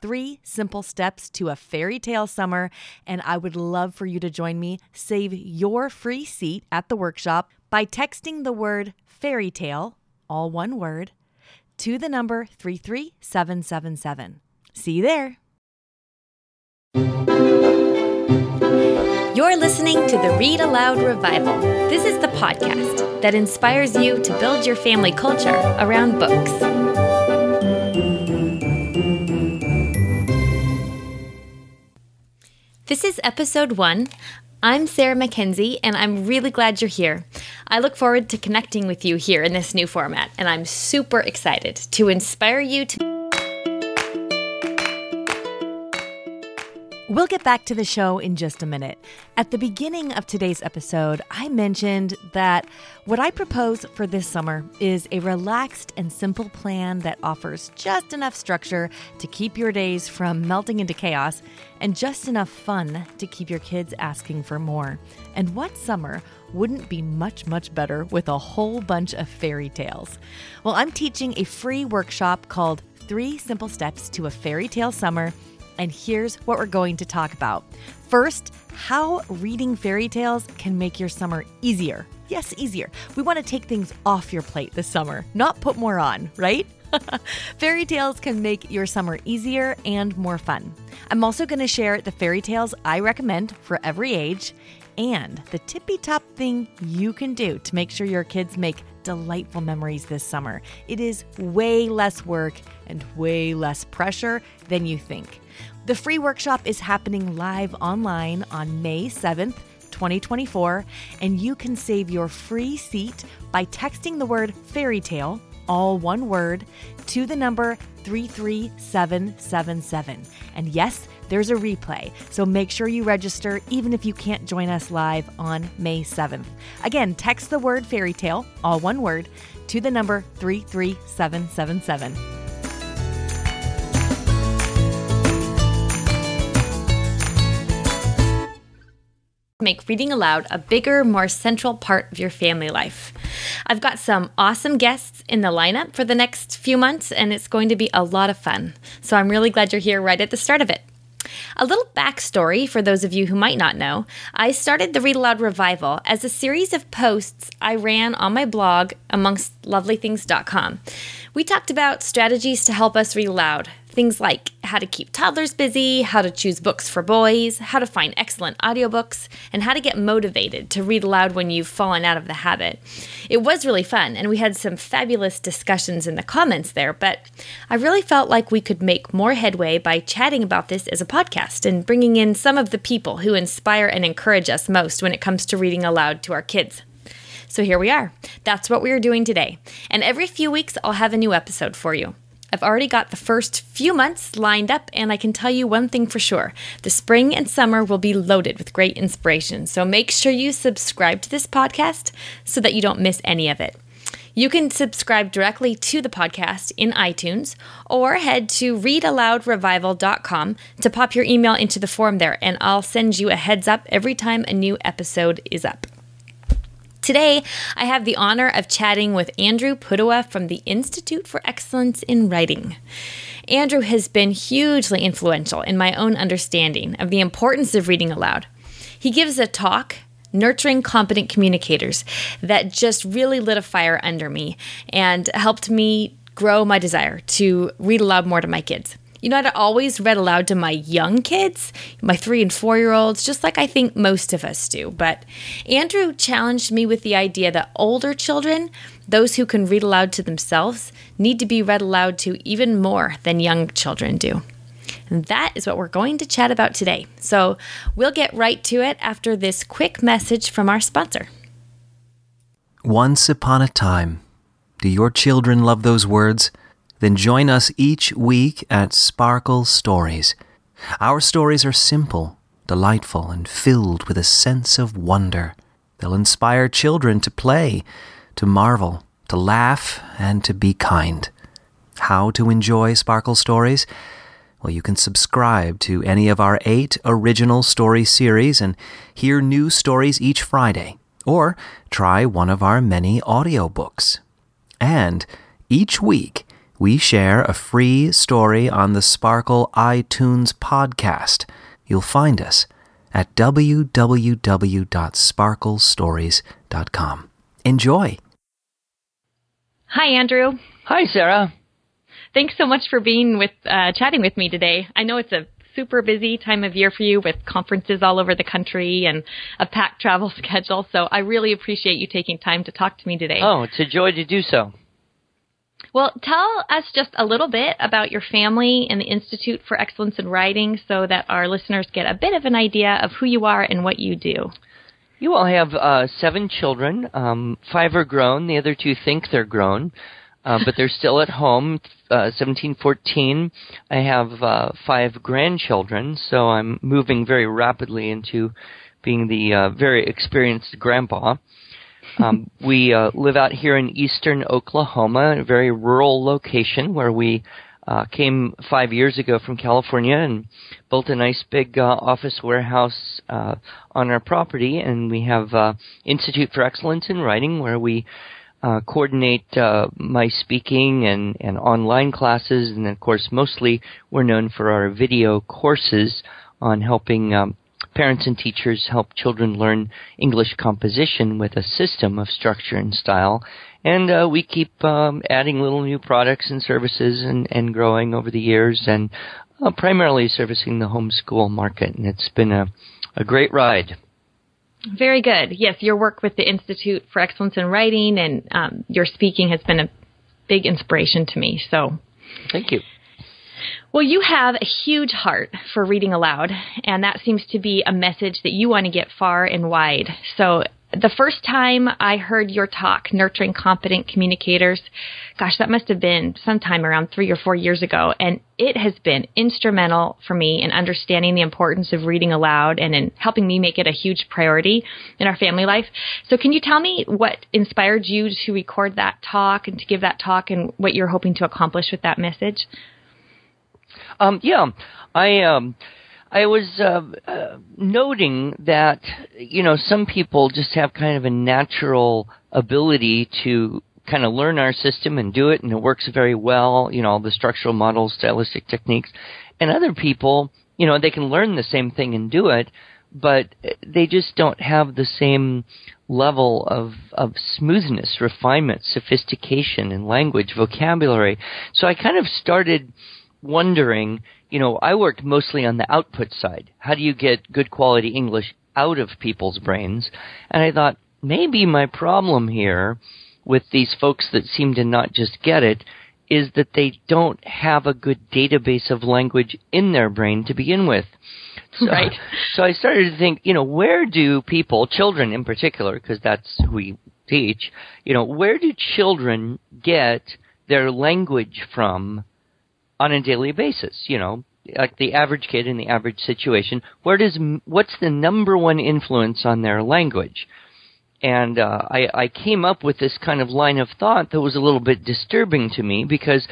three simple steps to a fairy tale summer, and I would love for you to join me. Save your free seat at the workshop by texting the word fairy tale, all one word, to the number 33777. See you there. You're listening to the Read Aloud Revival. This is the podcast that inspires you to build your family culture around books. This is episode one. I'm Sarah Mackenzie, and I'm really glad you're here. I look forward to connecting with you here in this new format, and I'm super excited to inspire you to. We'll get back to the show in just a minute. At the beginning of today's episode, I mentioned that what I propose for this summer is a relaxed and simple plan that offers just enough structure to keep your days from melting into chaos and just enough fun to keep your kids asking for more. And what summer wouldn't be much, much better with a whole bunch of fairy tales? Well, I'm teaching a free workshop called Three Simple Steps to a Fairy Tale Summer and here's what we're going to talk about. First, how reading fairy tales can make your summer easier. Yes, easier. We want to take things off your plate this summer, not put more on, right? fairy tales can make your summer easier and more fun. I'm also going to share the fairy tales I recommend for every age and the tippy top thing you can do to make sure your kids make delightful memories this summer. It is way less work and way less pressure than you think. The free workshop is happening live online on May 7th. 2024, and you can save your free seat by texting the word fairy tale, all one word, to the number 33777. And yes, there's a replay, so make sure you register even if you can't join us live on May 7th. Again, text the word fairy tale, all one word, to the number 33777. make reading aloud a bigger, more central part of your family life. I've got some awesome guests in the lineup for the next few months, and it's going to be a lot of fun. So I'm really glad you're here right at the start of it. A little backstory for those of you who might not know I started the Read Aloud Revival as a series of posts I ran on my blog amongstlovelythings.com. We talked about strategies to help us read aloud, Things like how to keep toddlers busy, how to choose books for boys, how to find excellent audiobooks, and how to get motivated to read aloud when you've fallen out of the habit. It was really fun, and we had some fabulous discussions in the comments there, but I really felt like we could make more headway by chatting about this as a podcast and bringing in some of the people who inspire and encourage us most when it comes to reading aloud to our kids. So here we are. That's what we are doing today. And every few weeks, I'll have a new episode for you. I've already got the first few months lined up, and I can tell you one thing for sure the spring and summer will be loaded with great inspiration. So make sure you subscribe to this podcast so that you don't miss any of it. You can subscribe directly to the podcast in iTunes or head to readaloudrevival.com to pop your email into the form there, and I'll send you a heads up every time a new episode is up. Today, I have the honor of chatting with Andrew Pudewa from the Institute for Excellence in Writing. Andrew has been hugely influential in my own understanding of the importance of reading aloud. He gives a talk, Nurturing Competent Communicators, that just really lit a fire under me and helped me grow my desire to read aloud more to my kids. You know, I'd always read aloud to my young kids, my three and four year olds, just like I think most of us do. But Andrew challenged me with the idea that older children, those who can read aloud to themselves, need to be read aloud to even more than young children do. And that is what we're going to chat about today. So we'll get right to it after this quick message from our sponsor. Once upon a time. Do your children love those words? Then join us each week at Sparkle Stories. Our stories are simple, delightful, and filled with a sense of wonder. They'll inspire children to play, to marvel, to laugh, and to be kind. How to enjoy Sparkle Stories? Well, you can subscribe to any of our eight original story series and hear new stories each Friday, or try one of our many audiobooks. And each week, we share a free story on the Sparkle iTunes podcast. You'll find us at www.sparklestories.com. Enjoy! Hi, Andrew. Hi, Sarah. Thanks so much for being with, uh, chatting with me today. I know it's a super busy time of year for you with conferences all over the country and a packed travel schedule. So I really appreciate you taking time to talk to me today. Oh, it's a joy to do so. Well, tell us just a little bit about your family and the Institute for Excellence in Writing so that our listeners get a bit of an idea of who you are and what you do. You all have uh, seven children. Um, five are grown. The other two think they're grown, uh, but they're still at home. Uh, 17, 14. I have uh, five grandchildren, so I'm moving very rapidly into being the uh, very experienced grandpa. Um, we uh, live out here in eastern Oklahoma, a very rural location where we uh, came five years ago from California and built a nice big uh, office warehouse uh, on our property. And we have uh, Institute for Excellence in Writing, where we uh, coordinate uh, my speaking and, and online classes. And of course, mostly we're known for our video courses on helping um, parents and teachers help children learn English composition with a system of structure and style. And uh, we keep um, adding little new products and services and, and growing over the years and uh, primarily servicing the homeschool market. And it's been a, a great ride. Very good. Yes, your work with the Institute for Excellence in Writing and um, your speaking has been a big inspiration to me. So, thank you. Well, you have a huge heart for reading aloud, and that seems to be a message that you want to get far and wide. So, the first time I heard your talk, Nurturing Competent Communicators, gosh, that must have been sometime around three or four years ago. And it has been instrumental for me in understanding the importance of reading aloud and in helping me make it a huge priority in our family life. So, can you tell me what inspired you to record that talk and to give that talk and what you're hoping to accomplish with that message? Um, yeah, I um, I was uh, uh, noting that you know some people just have kind of a natural ability to kind of learn our system and do it, and it works very well. You know, all the structural models, stylistic techniques, and other people, you know, they can learn the same thing and do it, but they just don't have the same level of of smoothness, refinement, sophistication in language, vocabulary. So I kind of started wondering, you know, I worked mostly on the output side. How do you get good quality English out of people's brains? And I thought, maybe my problem here with these folks that seem to not just get it is that they don't have a good database of language in their brain to begin with. So, right. So I started to think, you know, where do people, children in particular, because that's who we teach, you know, where do children get their language from on a daily basis. You know, like the average kid in the average situation. Where does what's the number one influence on their language? And uh, I, I came up with this kind of line of thought that was a little bit disturbing to me because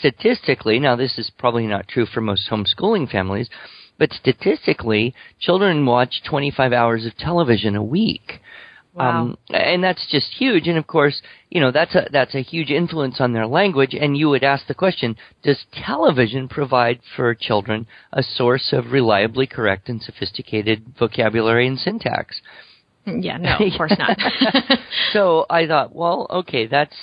statistically, now this is probably not true for most homeschooling families, but statistically, children watch 25 hours of television a week. Wow. Um, and that's just huge. And of course, you know, that's a, that's a huge influence on their language. And you would ask the question, does television provide for children a source of reliably correct and sophisticated vocabulary and syntax? Yeah, no, of course not. so I thought, well, okay, that's,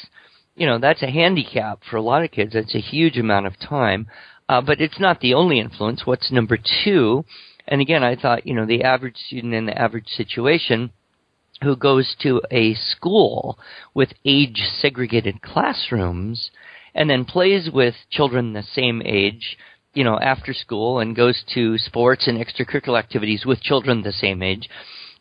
you know, that's a handicap for a lot of kids. That's a huge amount of time. Uh, but it's not the only influence. What's number two? And again, I thought, you know, the average student in the average situation – who goes to a school with age segregated classrooms and then plays with children the same age, you know, after school and goes to sports and extracurricular activities with children the same age.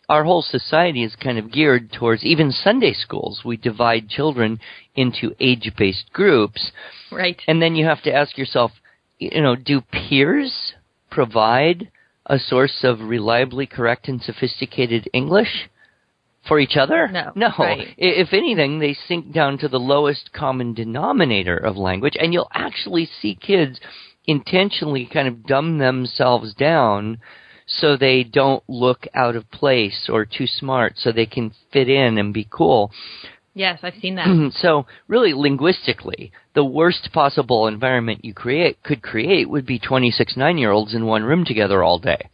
Our whole society is kind of geared towards even Sunday schools. We divide children into age based groups. Right. And then you have to ask yourself, you know, do peers provide a source of reliably correct and sophisticated English for each other. No, no. right. If anything, they sink down to the lowest common denominator of language, and you'll actually see kids intentionally kind of dumb themselves down so they don't look out of place or too smart, so they can fit in and be cool. Yes, I've seen that. so really linguistically the worst possible environment you create could create would be 26 nine year olds in one room together all day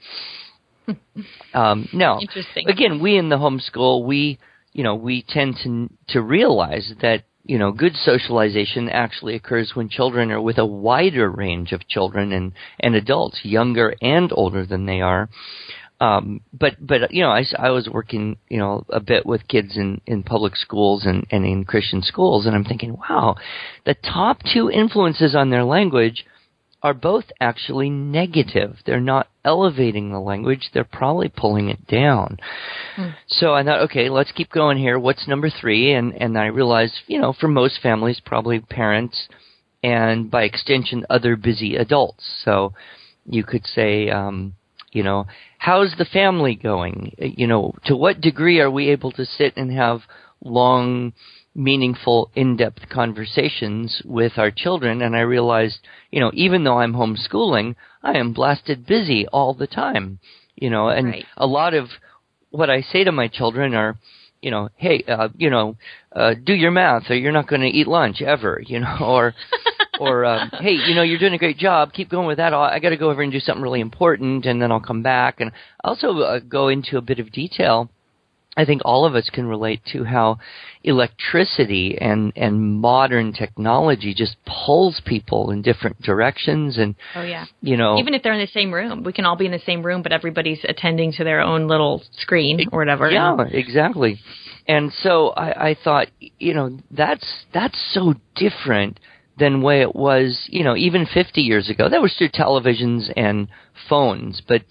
um, now Interesting. again we in the homeschool we you know we tend to to realize that you know good socialization actually occurs when children are with a wider range of children and and adults younger and older than they are um, but but you know, I, s- I was working you know a bit with kids in in public schools and and in Christian schools, and I'm thinking, wow, the top two influences on their language are both actually negative. They're not elevating the language; they're probably pulling it down. So I thought, okay, let's keep going here. What's number three? And and I realized, you know, for most families, probably parents, and by extension, other busy adults. So you could say, um, you know, how's the family going? You know, to what degree are we able to sit and have long, meaningful, in-depth conversations with our children? And I realized, you know, even though I'm homeschooling, I am blasted busy all the time. You know, and Right. a lot of what I say to my children are, you know, hey, uh, you know, uh, do your math or you're not going to eat lunch ever, you know, or, or, um, hey, you know, you're doing a great job. Keep going with that. I got to go over and do something really important and then I'll come back. And I also uh, go into a bit of detail. I think all of us can relate to how electricity and, and modern technology just pulls people in different directions. And, Oh yeah. you know, Even if they're in the same room, we can all be in the same room, but everybody's attending to their own little screen or whatever. Yeah, exactly. And so I, I thought, you know, that's that's so different than way it was, you know, even 50 years ago. That was through televisions and phones, but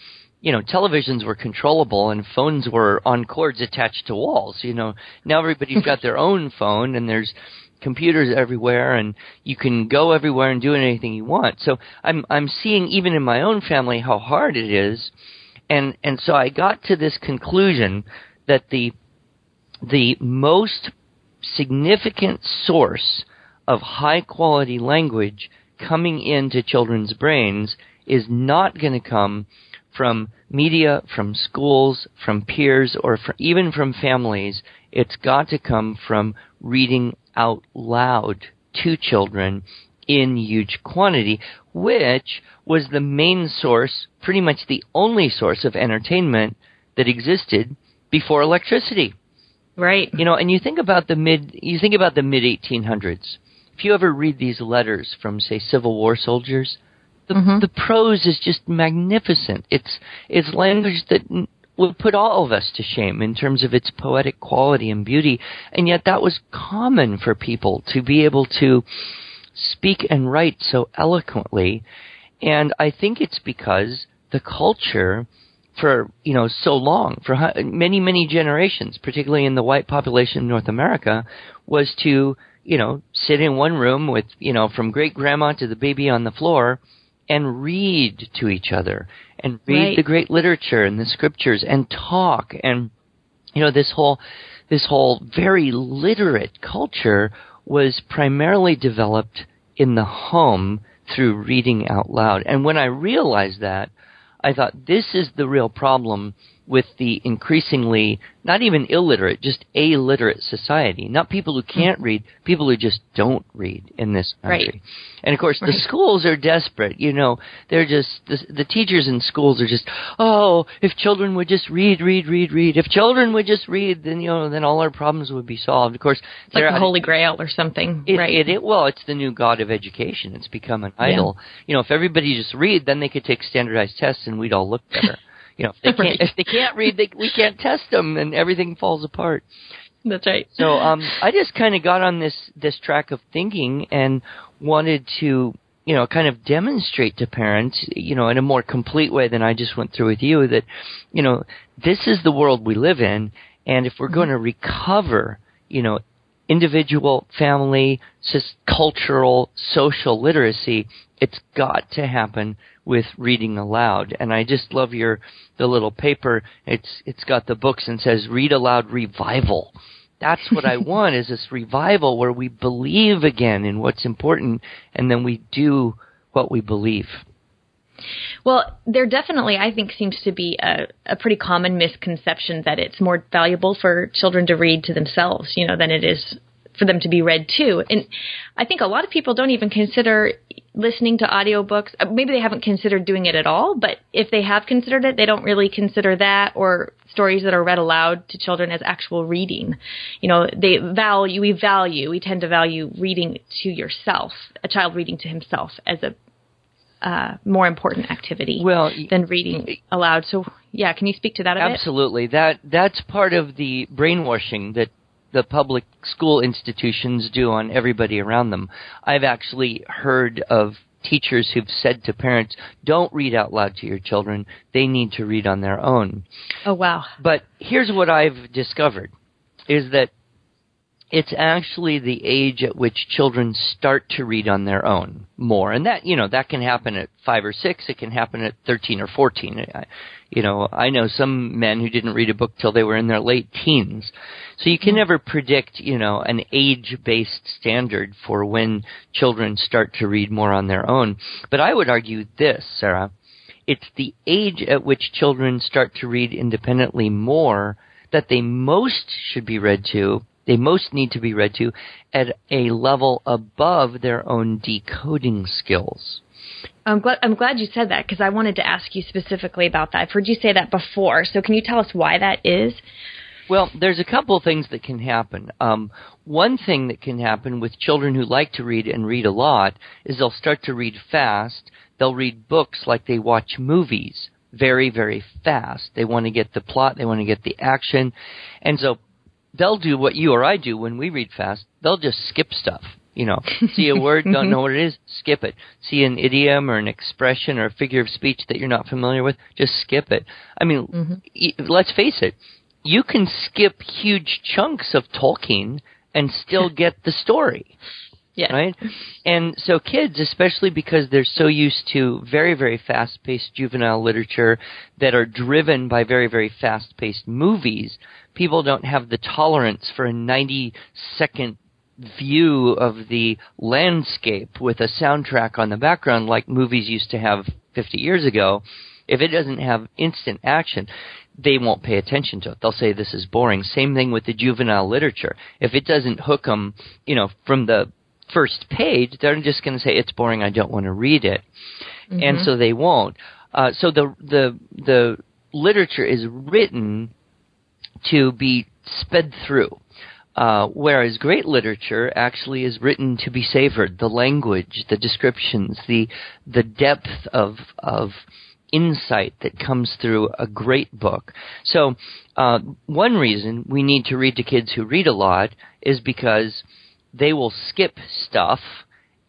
you know, televisions were controllable and phones were on cords attached to walls. You know, now everybody's got their own phone and there's computers everywhere and you can go everywhere and do anything you want. So I'm I'm seeing even in my own family how hard it is and and so I got to this conclusion that the the most significant source of high quality language coming into children's brains is not going to come from media, from schools, from peers, or fr even from families. It's got to come from reading out loud to children in huge quantity, which was the main source, pretty much the only source of entertainment that existed before electricity. Right. You know, and you think about the mid, you think about the mid 1800s. If you ever read these letters from, say, Civil War soldiers, the, Mhm. the prose is just magnificent. It's it's language that would put all of us to shame in terms of its poetic quality and beauty, and yet that was common for people to be able to speak and write so eloquently. And I think it's because the culture for you know so long for many many generations particularly in the white population of North America was to you know sit in one room with you know from great grandma to the baby on the floor and read to each other and read Right. the great literature and the scriptures and talk and you know this whole this whole very literate culture was primarily developed in the home through reading out loud and when i realized that i thought this is the real problem with the increasingly not even illiterate just illiterate society not people who can't mm-hmm. read people who just don't read in this country Right. and of course, Right. the schools are desperate. You know, they're just the, the teachers in schools are just, oh, if children would just read, read, read, read. If children would just read, then you know, then all our problems would be solved. Of course, It's like the Holy Grail or something. it, right. it, it, well, it's the new god of education. It's become an idol. You know, if everybody just read, then they could take standardized tests, and we'd all look better. You know, if they can't, if they can't read, they, we can't test them, and everything falls apart. That's right. So um, I just kind of got on this this track of thinking and wanted to you know kind of demonstrate to parents you know in a more complete way than I just went through with you that you know this is the world we live in and if we're going to recover you know individual, family, just cultural, social literacy, it's got to happen with reading aloud. And I just love your the little paper. It's it's got the books and says read aloud revival. That's what I want is this revival where we believe again in what's important and then we do what we believe. Well, there definitely, I think, seems to be a, a pretty common misconception that it's more valuable for children to read to themselves, you know, than it is for them to be read too. And I think a lot of people don't even consider listening to audiobooks. Uh, maybe they haven't considered doing it at all, but if they have considered it, they don't really consider that or stories that are read aloud to children as actual reading. You know, they value, we value, we tend to value reading to yourself, a child reading to himself as a uh, more important activity well, than reading aloud. So, yeah, can you speak to that a absolutely. bit? Absolutely. That that's part of the brainwashing that the public school institutions do on everybody around them. I've actually heard of teachers who've said to parents, "Don't read out loud to your children. They need to read on their own." Oh wow. But here's what I've discovered is that it's actually the age at which children start to read on their own more. And that you know that can happen at 5 or 6 it can happen at 13 or 14 I, you know i know some men who didn't read a book till they were in their late teens. So you can mm-hmm. never predict you know an age based standard for when children start to read more on their own. But i would argue this sarah. It's the age at which children start to read independently more that they most should be read to they most need to be read to at a level above their own decoding skills. I'm glad, I'm glad you said that because I wanted to ask you specifically about that. I've heard you say that before. So can you tell us why that is? Well, there's a couple of things that can happen. Um, one thing that can happen with children who like to read and read a lot is they'll start to read fast. They'll read books like they watch movies very, very fast. They want to get the plot, they want to get the action. And so they'll do what you or I do when we read fast. They'll just skip stuff. You know, see a word, don't know what it is, skip it. See an idiom or an expression or a figure of speech that you're not familiar with, just skip it. I mean, mm-hmm. y- let's face it, you can skip huge chunks of Tolkien and still get the story. Yeah. Right? And so kids, especially because they're so used to very, very fast paced juvenile literature that are driven by very, very fast paced movies, people don't have the tolerance for a 90 second view of the landscape with a soundtrack on the background like movies used to have 50 years ago. If it doesn't have instant action, they won't pay attention to it. They'll say this is boring. Same thing with the juvenile literature. If it doesn't hook them, you know, from the first page, they're just going to say it's boring. I don't want to read it, mm-hmm. and so they won't. Uh, so the the the literature is written to be sped through. Uh, whereas great literature actually is written to be savored. The language, the descriptions, the the depth of of insight that comes through a great book. So, uh, one reason we need to read to kids who read a lot is because they will skip stuff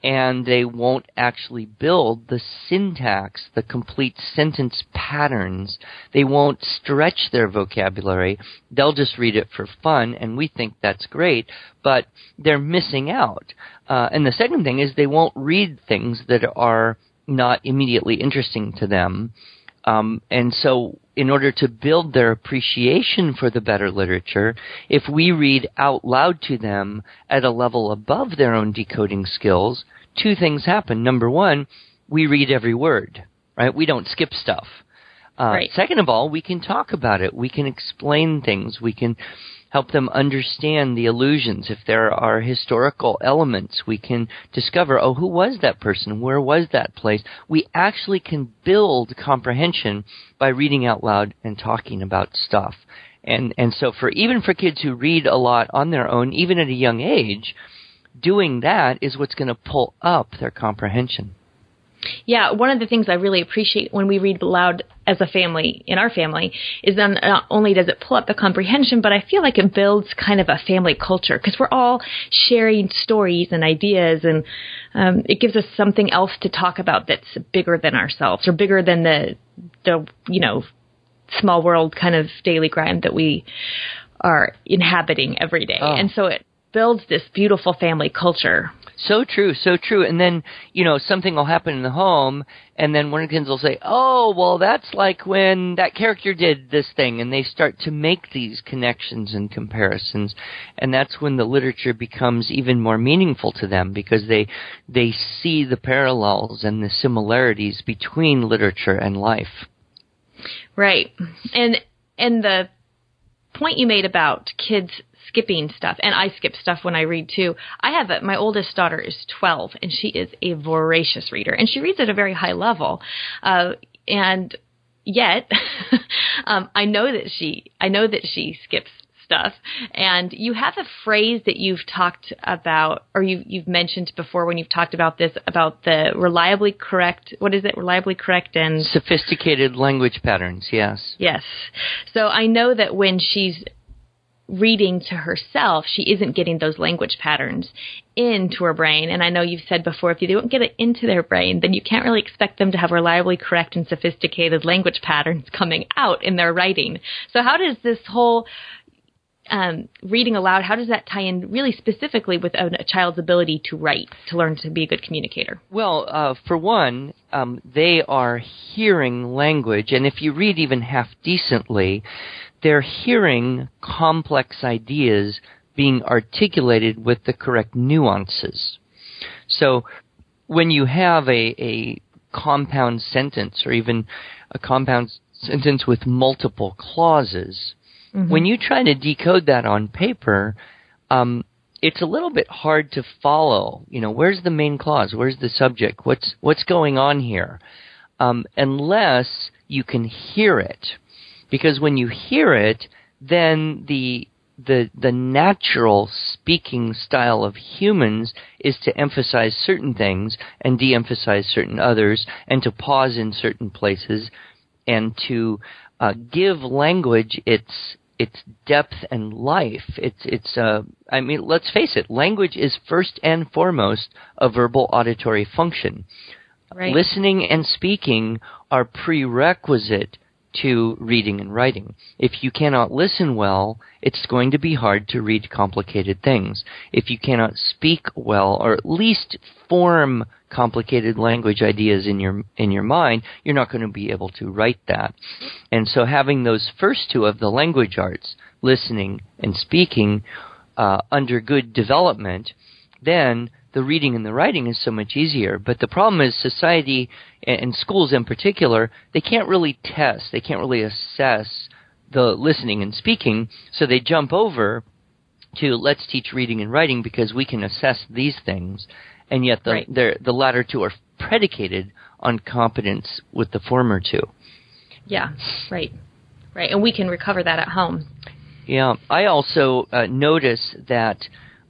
and they won't actually build the syntax, the complete sentence patterns. They won't stretch their vocabulary. They'll just read it for fun, and we think that's great, but they're missing out. Uh, and the second thing is they won't read things that are not immediately interesting to them. Um, and so, in order to build their appreciation for the better literature, if we read out loud to them at a level above their own decoding skills, two things happen. Number one, we read every word, right? We don't skip stuff. Uh, right. Second of all, we can talk about it. We can explain things. We can help them understand the illusions. If there are historical elements, we can discover, oh, who was that person? Where was that place? We actually can build comprehension by reading out loud and talking about stuff. And, and so for, even for kids who read a lot on their own, even at a young age, doing that is what's going to pull up their comprehension. Yeah, one of the things I really appreciate when we read aloud as a family, in our family, is then not only does it pull up the comprehension, but I feel like it builds kind of a family culture because we're all sharing stories and ideas, and um, it gives us something else to talk about that's bigger than ourselves or bigger than the the you know small world kind of daily grind that we are inhabiting every day. Oh. And so it builds this beautiful family culture. So true, so true. And then, you know, something will happen in the home, and then one of the kids will say, oh, well, that's like when that character did this thing, and they start to make these connections and comparisons. And that's when the literature becomes even more meaningful to them, because they, they see the parallels and the similarities between literature and life. Right. And, and the point you made about kids skipping stuff, and I skip stuff when I read too. I have a, my oldest daughter is 12, and she is a voracious reader, and she reads at a very high level. Uh, and yet, um, I know that she, I know that she skips stuff. And you have a phrase that you've talked about, or you, you've mentioned before when you've talked about this, about the reliably correct, what is it, reliably correct and sophisticated language patterns, yes. Yes. So I know that when she's reading to herself, she isn't getting those language patterns into her brain. And I know you've said before, if you don't get it into their brain, then you can't really expect them to have reliably correct and sophisticated language patterns coming out in their writing. So how does this whole um, reading aloud, how does that tie in really specifically with a, a, child's ability to write, to learn to be a good communicator? Well, uh, for one, um, they are hearing language, and if you read even half decently, they're hearing complex ideas being articulated with the correct nuances. So when you have a, a compound sentence or even a compound sentence with multiple clauses, mm-hmm. when you try to decode that on paper, um, it's a little bit hard to follow. You know, where's the main clause? Where's the subject? What's what's going on here? Um, unless you can hear it because when you hear it, then the the the natural speaking style of humans is to emphasize certain things and de-emphasize certain others, and to pause in certain places, and to uh, give language its its depth and life. It's it's uh, I mean, let's face it, language is first and foremost a verbal auditory function. Right. Listening and speaking are prerequisite to reading and writing. If you cannot listen well, it's going to be hard to read complicated things. If you cannot speak well, or at least form complicated language ideas in your in your mind, you're not going to be able to write that. And so having those first two of the language arts, listening and speaking, uh, under good development, then the reading and the writing is so much easier. But the problem is society and schools in particular, they can't really test, they can't really assess the listening and speaking, so they jump over to let's teach reading and writing because we can assess these things, and yet the right. the latter two are predicated on competence with the former two. Yeah, right, right, and we can recover that at home. Yeah, I also uh, notice that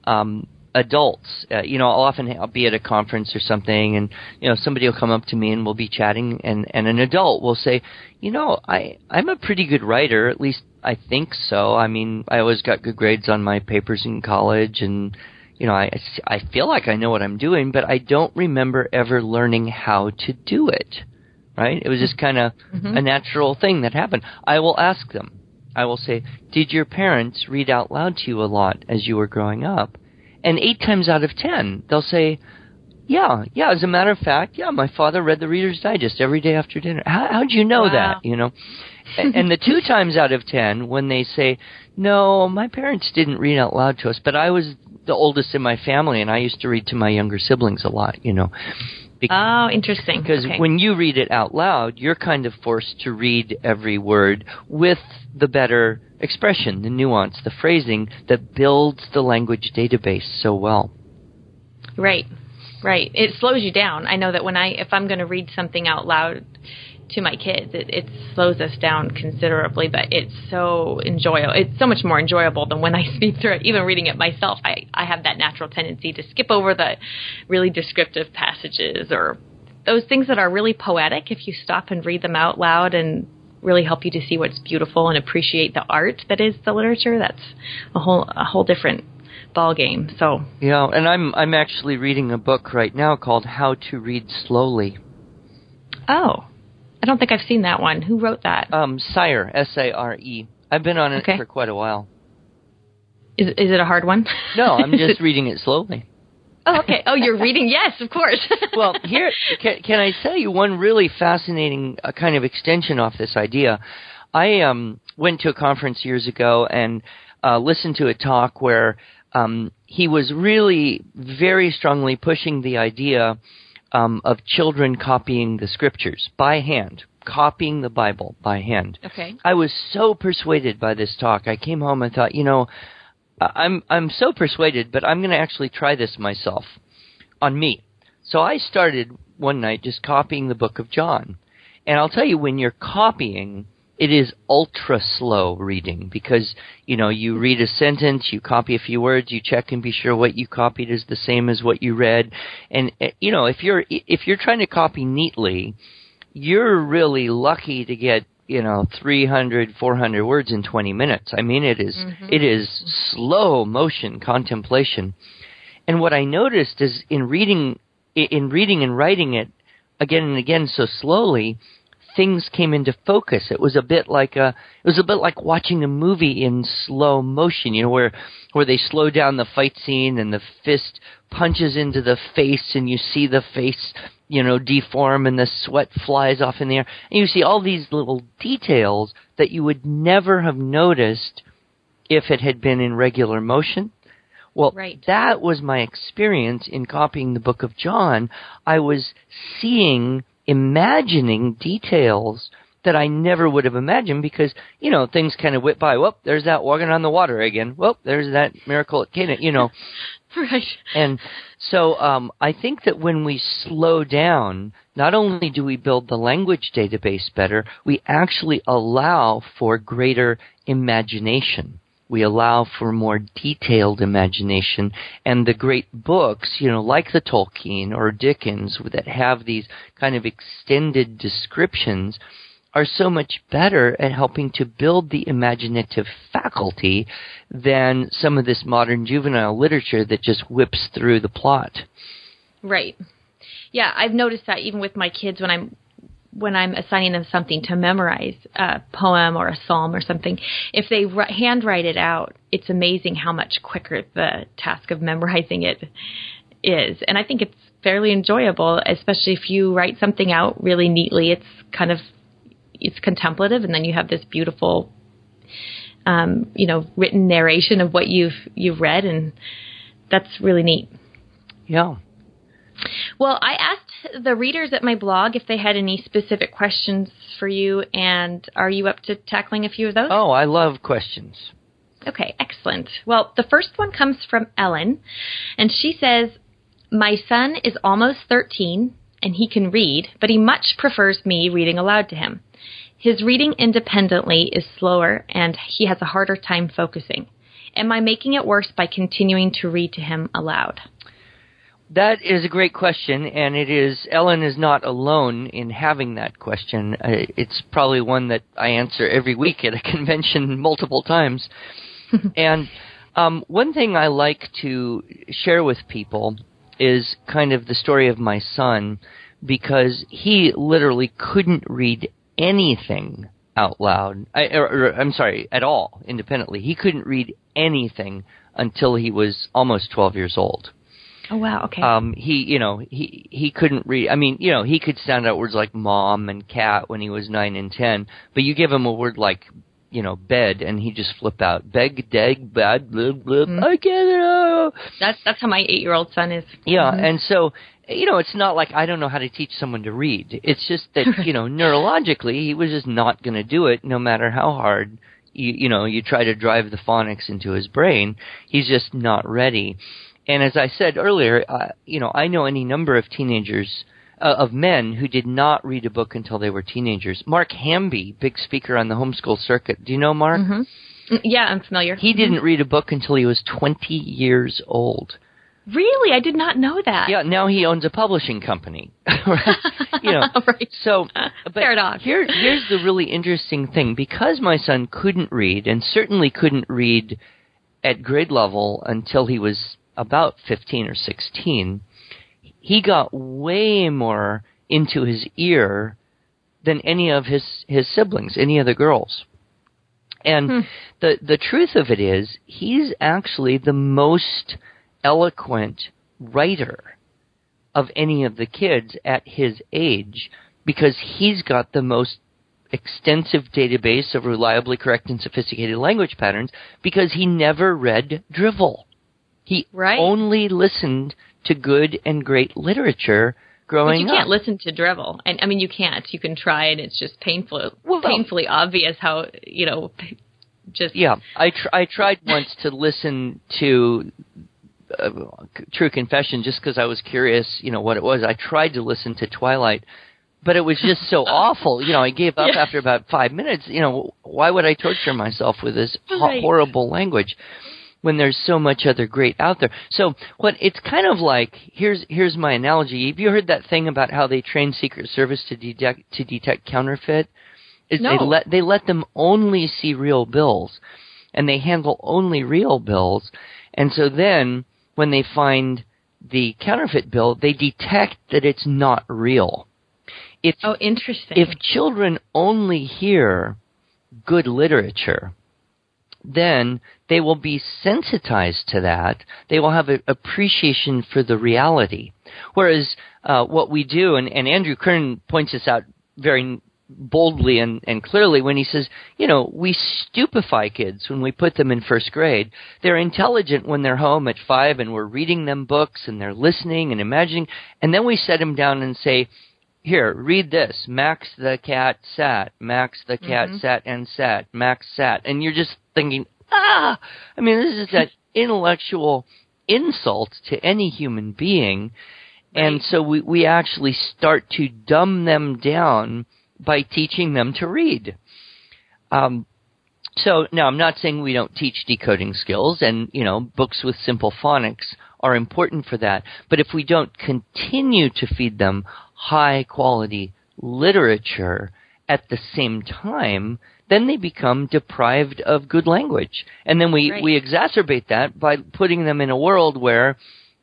um, adults. Uh, you know, I'll often I'll be at a conference or something, and you know, somebody will come up to me and we'll be chatting, and and an adult will say, you know, I I'm a pretty good writer, at least I think so. I mean, I always got good grades on my papers in college, and you know, I I feel like I know what I'm doing, but I don't remember ever learning how to do it. Right? It was just kind of mm-hmm. a natural thing that happened. I will ask them. I will say, "Did your parents read out loud to you a lot as you were growing up?" And eight times out of ten, they'll say, yeah, yeah. As a matter of fact, yeah, my father read the Reader's Digest every day after dinner. How, how'd you know wow. that? You know, and, and the two times out of ten when they say, no, my parents didn't read out loud to us, but I was the oldest in my family, and I used to read to my younger siblings a lot. You know. Oh, interesting. Because okay. when you read it out loud, you're kind of forced to read every word with the better expression, the nuance, the phrasing that builds the language database so well. Right. Right. It slows you down. I know that when I if I'm going to read something out loud to my kids, it, it slows us down considerably, but it's so enjoyable. It's so much more enjoyable than when I speak through it. Even reading it myself, I I have that natural tendency to skip over the really descriptive passages or those things that are really poetic if you stop and read them out loud and really help you to see what's beautiful and appreciate the art that is the literature. That's a whole a whole different ball game. So yeah, and I'm I'm actually reading a book right now called How to Read Slowly. Oh, I don't think I've seen that one. Who wrote that? Um, Sire, S A R E. I've been on it okay. for quite a while. Is is it a hard one? No, I'm just reading it slowly. Oh, okay. Oh, you're reading? Yes, of course. well, here can, can I tell you one really fascinating uh, kind of extension off this idea? I um, went to a conference years ago and uh, listened to a talk where um, he was really very strongly pushing the idea um, of children copying the scriptures by hand, copying the Bible by hand. Okay. I was so persuaded by this talk. I came home and thought, you know, I'm I'm so persuaded, but I'm going to actually try this myself on me. So I started one night just copying the book of John. And I'll tell you when you're copying, it is ultra slow reading because, you know, you read a sentence, you copy a few words, you check and be sure what you copied is the same as what you read. And eh, you know, if you're if you're trying to copy neatly, you're really lucky to get you know 300 400 words in 20 minutes i mean it is, Mm-hmm. it is slow motion contemplation and what i noticed is in reading in reading and writing it again and again so slowly things came into focus it was a bit like a it was a bit like watching a movie in slow motion you know where where they slow down the fight scene and the fist punches into the face and you see the face you know, deform and the sweat flies off in the air. And you see all these little details that you would never have noticed if it had been in regular motion. Well, Right. that was my experience in copying the book of John. I was seeing, imagining details that I never would have imagined because, you know, things kind of whip by. Well, there's that walking on the water again. Well, there's that miracle at Cana, you know. right. And so um, I think that when we slow down, not only do we build the language database better, we actually allow for greater imagination. We allow for more detailed imagination. And the great books, you know, like the Tolkien or Dickens that have these kind of extended descriptions are so much better at helping to build the imaginative faculty than some of this modern juvenile literature that just whips through the plot. Right. Yeah, I've noticed that even with my kids when I'm when I'm assigning them something to memorize, a poem or a psalm or something, if they ri- handwrite it out, it's amazing how much quicker the task of memorizing it is. And I think it's fairly enjoyable, especially if you write something out really neatly. It's kind of it's contemplative, and then you have this beautiful, um, you know, written narration of what you've you've read, and that's really neat. Yeah. Well, I asked the readers at my blog if they had any specific questions for you, and are you up to tackling a few of those? Oh, I love questions. Okay, excellent. Well, the first one comes from Ellen, and she says, My son is almost 13 and he can read, but he much prefers me reading aloud to him. His reading independently is slower and he has a harder time focusing. Am I making it worse by continuing to read to him aloud? That is a great question, and it is Ellen is not alone in having that question. It's probably one that I answer every week at a convention multiple times. and um, one thing I like to share with people is kind of the story of my son, because he literally couldn't read anything out loud. I, or, or, I'm sorry, at all independently. He couldn't read anything until he was almost 12 years old. Oh wow, okay. Um, he, you know, he he couldn't read. I mean, you know, he could sound out words like mom and cat when he was nine and ten. But you give him a word like, you know, bed, and he just flip out beg, deg, bad, blah, blah. Mm. I get it. oh." that's that's how my 8-year-old son is. Yeah, Mhm. and so you know, it's not like I don't know how to teach someone to read. It's just that you know, neurologically, he was just not going to do it, no matter how hard you you know you try to drive the phonics into his brain. He's just not ready. And as I said earlier, uh, you know, I know any number of teenagers. Uh, of men who did not read a book until they were teenagers. Mark Hamby, big speaker on the homeschool circuit. Do you know Mark? Mhm. Mm, Yeah, I'm familiar. He didn't read a book until he was 20 years old. Really? I did not know that. Yeah, now he owns a publishing company. you know, right. so but Paradox. Here, here's the really interesting thing: because my son couldn't read, and certainly couldn't read at grade level until he was about 15 or 16, he got way more into his ear than any of his his siblings, any of the girls. And hmm. the the truth of it is, he's actually the most eloquent writer of any of the kids at his age because he's got the most extensive database of reliably correct and sophisticated language patterns because he never read drivel. He right. only listened to good and great literature growing but you can't listen to drivel. And I mean, you can't. You can try, and it's just painful, well, painfully obvious how you know. Just yeah, I tr- I tried once to listen to uh, True Confession just because I was curious, you know, what it was. I tried to listen to Twilight, but it was just so awful. You know, I gave up yeah. after about five minutes. You know, why would I torture myself with this right. horrible language? When there's so much other great out there. So what it's kind of like here's here's my analogy. Have you heard that thing about how they train Secret Service to detect to detect counterfeit? Is no. they let they let them only see real bills and they handle only real bills. And so then when they find the counterfeit bill, they detect that it's not real. If, oh, interesting. If children only hear good literature, then they will be sensitized to that. They will have an appreciation for the reality. Whereas uh, what we do, and, and Andrew Kern points this out very boldly and, and clearly when he says, you know, we stupefy kids when we put them in first grade. They're intelligent when they're home at five and we're reading them books and they're listening and imagining, and then we set them down and say, here, read this. Max the cat sat. Max the cat mm-hmm. sat and sat. Max sat. And you're just thinking, ah! I mean, this is that intellectual insult to any human being. Right. And so we, we actually start to dumb them down by teaching them to read. Um, so now I'm not saying we don't teach decoding skills and, you know, books with simple phonics are important for that. But if we don't continue to feed them high quality literature at the same time, then they become deprived of good language. And then we, right. we exacerbate that by putting them in a world where,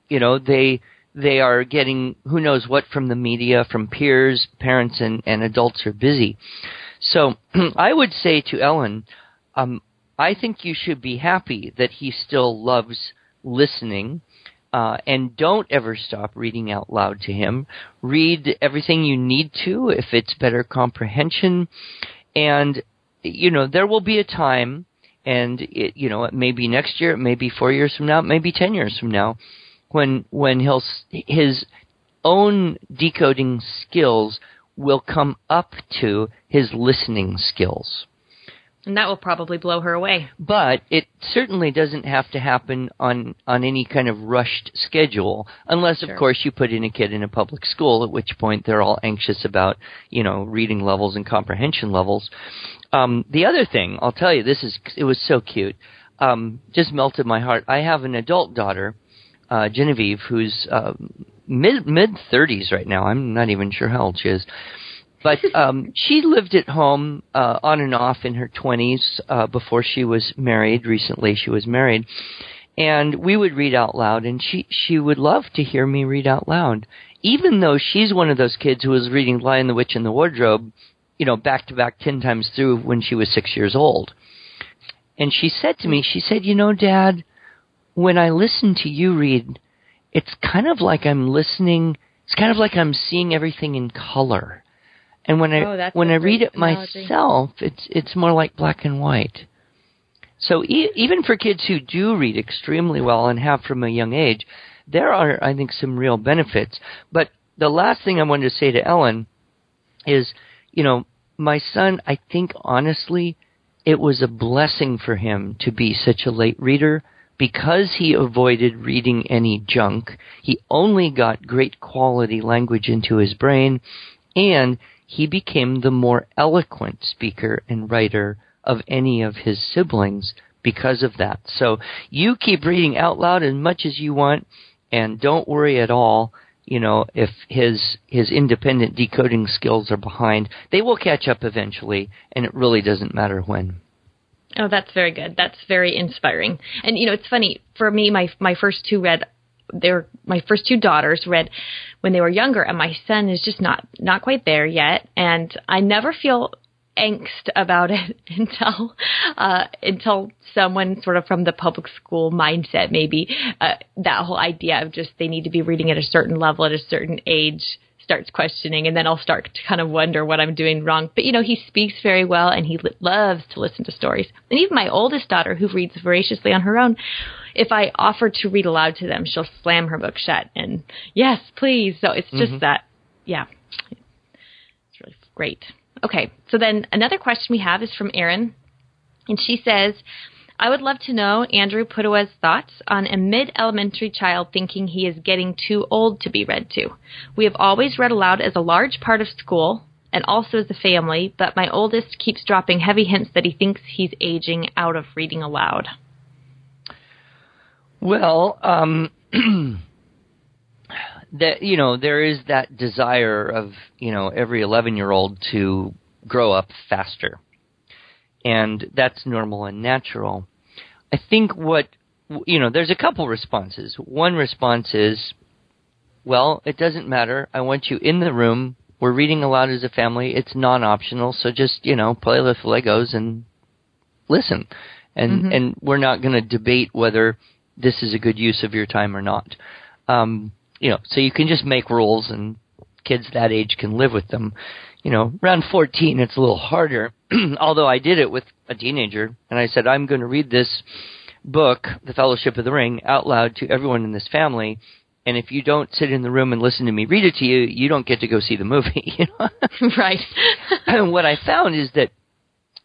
you know, they, they are getting who knows what from the media, from peers, parents, and, and adults are busy. So I would say to Ellen, um, I think you should be happy that he still loves listening uh, and don't ever stop reading out loud to him. Read everything you need to if it's better comprehension. And, you know, there will be a time, and it, you know, it may be next year, it may be four years from now, it may be ten years from now, when, when he'll, his own decoding skills will come up to his listening skills. And that will probably blow her away. But it certainly doesn't have to happen on, on any kind of rushed schedule, unless, sure. of course, you put in a kid in a public school, at which point they're all anxious about, you know, reading levels and comprehension levels. Um, the other thing, I'll tell you, this is, it was so cute. Um, just melted my heart. I have an adult daughter, uh, Genevieve, who's, uh, mid, mid thirties right now. I'm not even sure how old she is but um, she lived at home uh, on and off in her 20s uh, before she was married. Recently, she was married, and we would read out loud, and she she would love to hear me read out loud, even though she's one of those kids who was reading *Lion, the Witch, and the Wardrobe*, you know, back to back ten times through when she was six years old. And she said to me, she said, "You know, Dad, when I listen to you read, it's kind of like I'm listening." It's kind of like I'm seeing everything in color. And when I oh, when I read it analogy. myself, it's it's more like black and white. So e- even for kids who do read extremely well and have from a young age, there are I think some real benefits. But the last thing I wanted to say to Ellen is, you know, my son, I think honestly, it was a blessing for him to be such a late reader because he avoided reading any junk. He only got great quality language into his brain and he became the more eloquent speaker and writer of any of his siblings because of that. So you keep reading out loud as much as you want and don't worry at all, you know, if his his independent decoding skills are behind. They will catch up eventually and it really doesn't matter when. Oh, that's very good. That's very inspiring. And you know, it's funny for me. My my first two read they were my first two daughters read when they were younger and my son is just not not quite there yet and I never feel angst about it until uh, until someone sort of from the public school mindset, maybe uh, that whole idea of just they need to be reading at a certain level at a certain age starts questioning, and then I'll start to kind of wonder what I'm doing wrong. But you know, he speaks very well, and he li- loves to listen to stories. And even my oldest daughter, who reads voraciously on her own, if I offer to read aloud to them, she'll slam her book shut and yes, please. So it's just mm-hmm. that, yeah, it's really great. Okay, so then another question we have is from Erin, and she says. I would love to know Andrew Pudewa's thoughts on a mid elementary child thinking he is getting too old to be read to. We have always read aloud as a large part of school and also as a family, but my oldest keeps dropping heavy hints that he thinks he's aging out of reading aloud. Well, um, that you know, there is that desire of you know every eleven-year-old to grow up faster, and that's normal and natural. I think what you know, there's a couple responses. One response is, well, it doesn't matter. I want you in the room. We're reading aloud as a family. It's non-optional, so just you know, play with Legos and listen. And mm-hmm. and we're not going to debate whether this is a good use of your time or not. Um, you know, so you can just make rules and kids that age can live with them. You know, around 14 it's a little harder. Although I did it with a teenager and I said I'm going to read this book, The Fellowship of the Ring, out loud to everyone in this family. And if you don't sit in the room and listen to me read it to you, you don't get to go see the movie. You know? right. and what I found is that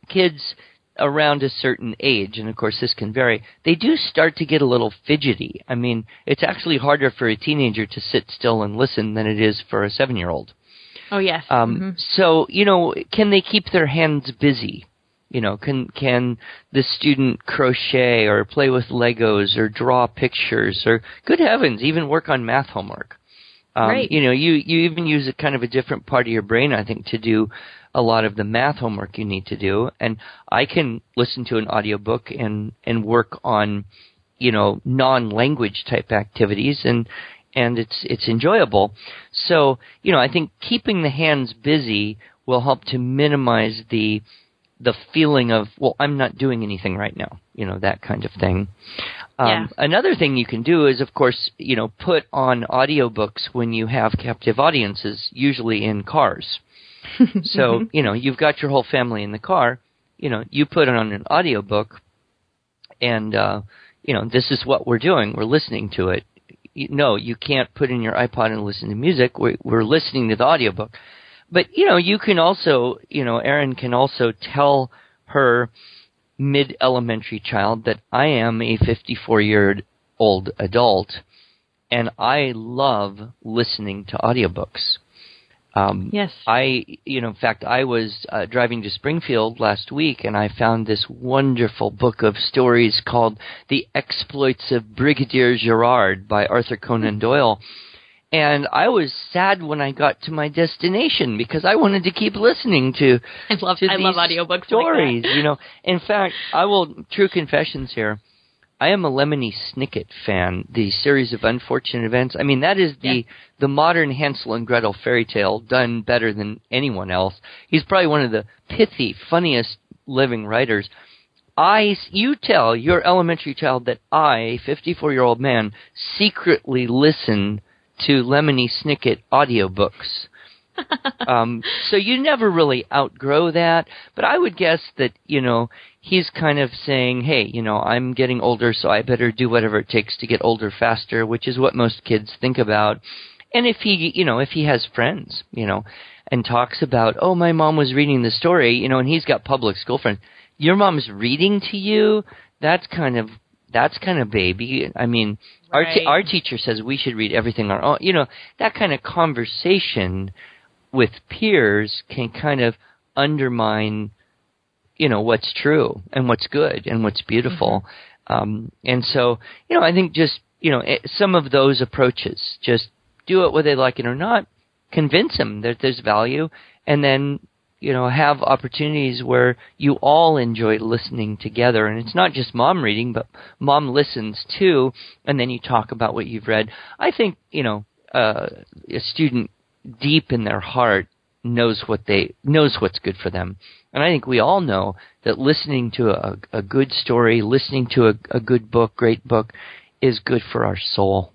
kids around a certain age, and of course this can vary, they do start to get a little fidgety. I mean, it's actually harder for a teenager to sit still and listen than it is for a seven year old. Oh yes. Um, mm-hmm. So you know, can they keep their hands busy? You know, can can the student crochet or play with Legos or draw pictures or good heavens, even work on math homework? Um, right. You know, you you even use a kind of a different part of your brain, I think, to do a lot of the math homework you need to do and I can listen to an audiobook and and work on you know non-language type activities and and it's it's enjoyable. So, you know, I think keeping the hands busy will help to minimize the the feeling of well i'm not doing anything right now you know that kind of thing um, yeah. another thing you can do is of course you know put on audiobooks when you have captive audiences usually in cars so, you know, you've got your whole family in the car, you know, you put it on an audiobook and uh, you know, this is what we're doing. We're listening to it. No, you can't put in your iPod and listen to music. We're, we're listening to the audiobook. But, you know, you can also, you know, Erin can also tell her mid elementary child that I am a 54 year old adult and I love listening to audiobooks. Um, yes. I, you know, in fact, I was uh, driving to Springfield last week and I found this wonderful book of stories called The Exploits of Brigadier Gerard by Arthur Conan Doyle. And I was sad when I got to my destination because I wanted to keep listening to. I love to I love audiobooks stories. Like you know, in fact, I will true confessions here. I am a Lemony Snicket fan. The series of unfortunate events. I mean, that is the yeah. the modern Hansel and Gretel fairy tale done better than anyone else. He's probably one of the pithy, funniest living writers. I, you tell your elementary child that I, 54 year old man, secretly listen to Lemony Snicket audiobooks. um, so you never really outgrow that, but I would guess that, you know, he's kind of saying, hey, you know, I'm getting older, so I better do whatever it takes to get older faster, which is what most kids think about. And if he, you know, if he has friends, you know, and talks about, oh, my mom was reading the story, you know, and he's got public school friends, your mom's reading to you, that's kind of, that's kind of baby. I mean, right. our, t- our teacher says we should read everything our own, you know, that kind of conversation with peers can kind of undermine you know what's true and what's good and what's beautiful. Mm-hmm. um, and so you know i think just you know it, some of those approaches just do it whether they like it or not convince them that there's value and then you know have opportunities where you all enjoy listening together. And it's not just mom reading but mom listens too and then you talk about what you've read. I think you know uh, a student deep in their heart knows what they knows what's good for them. And I think we all know that listening to a, a good story, listening to a, a good book, great book, is good for our soul.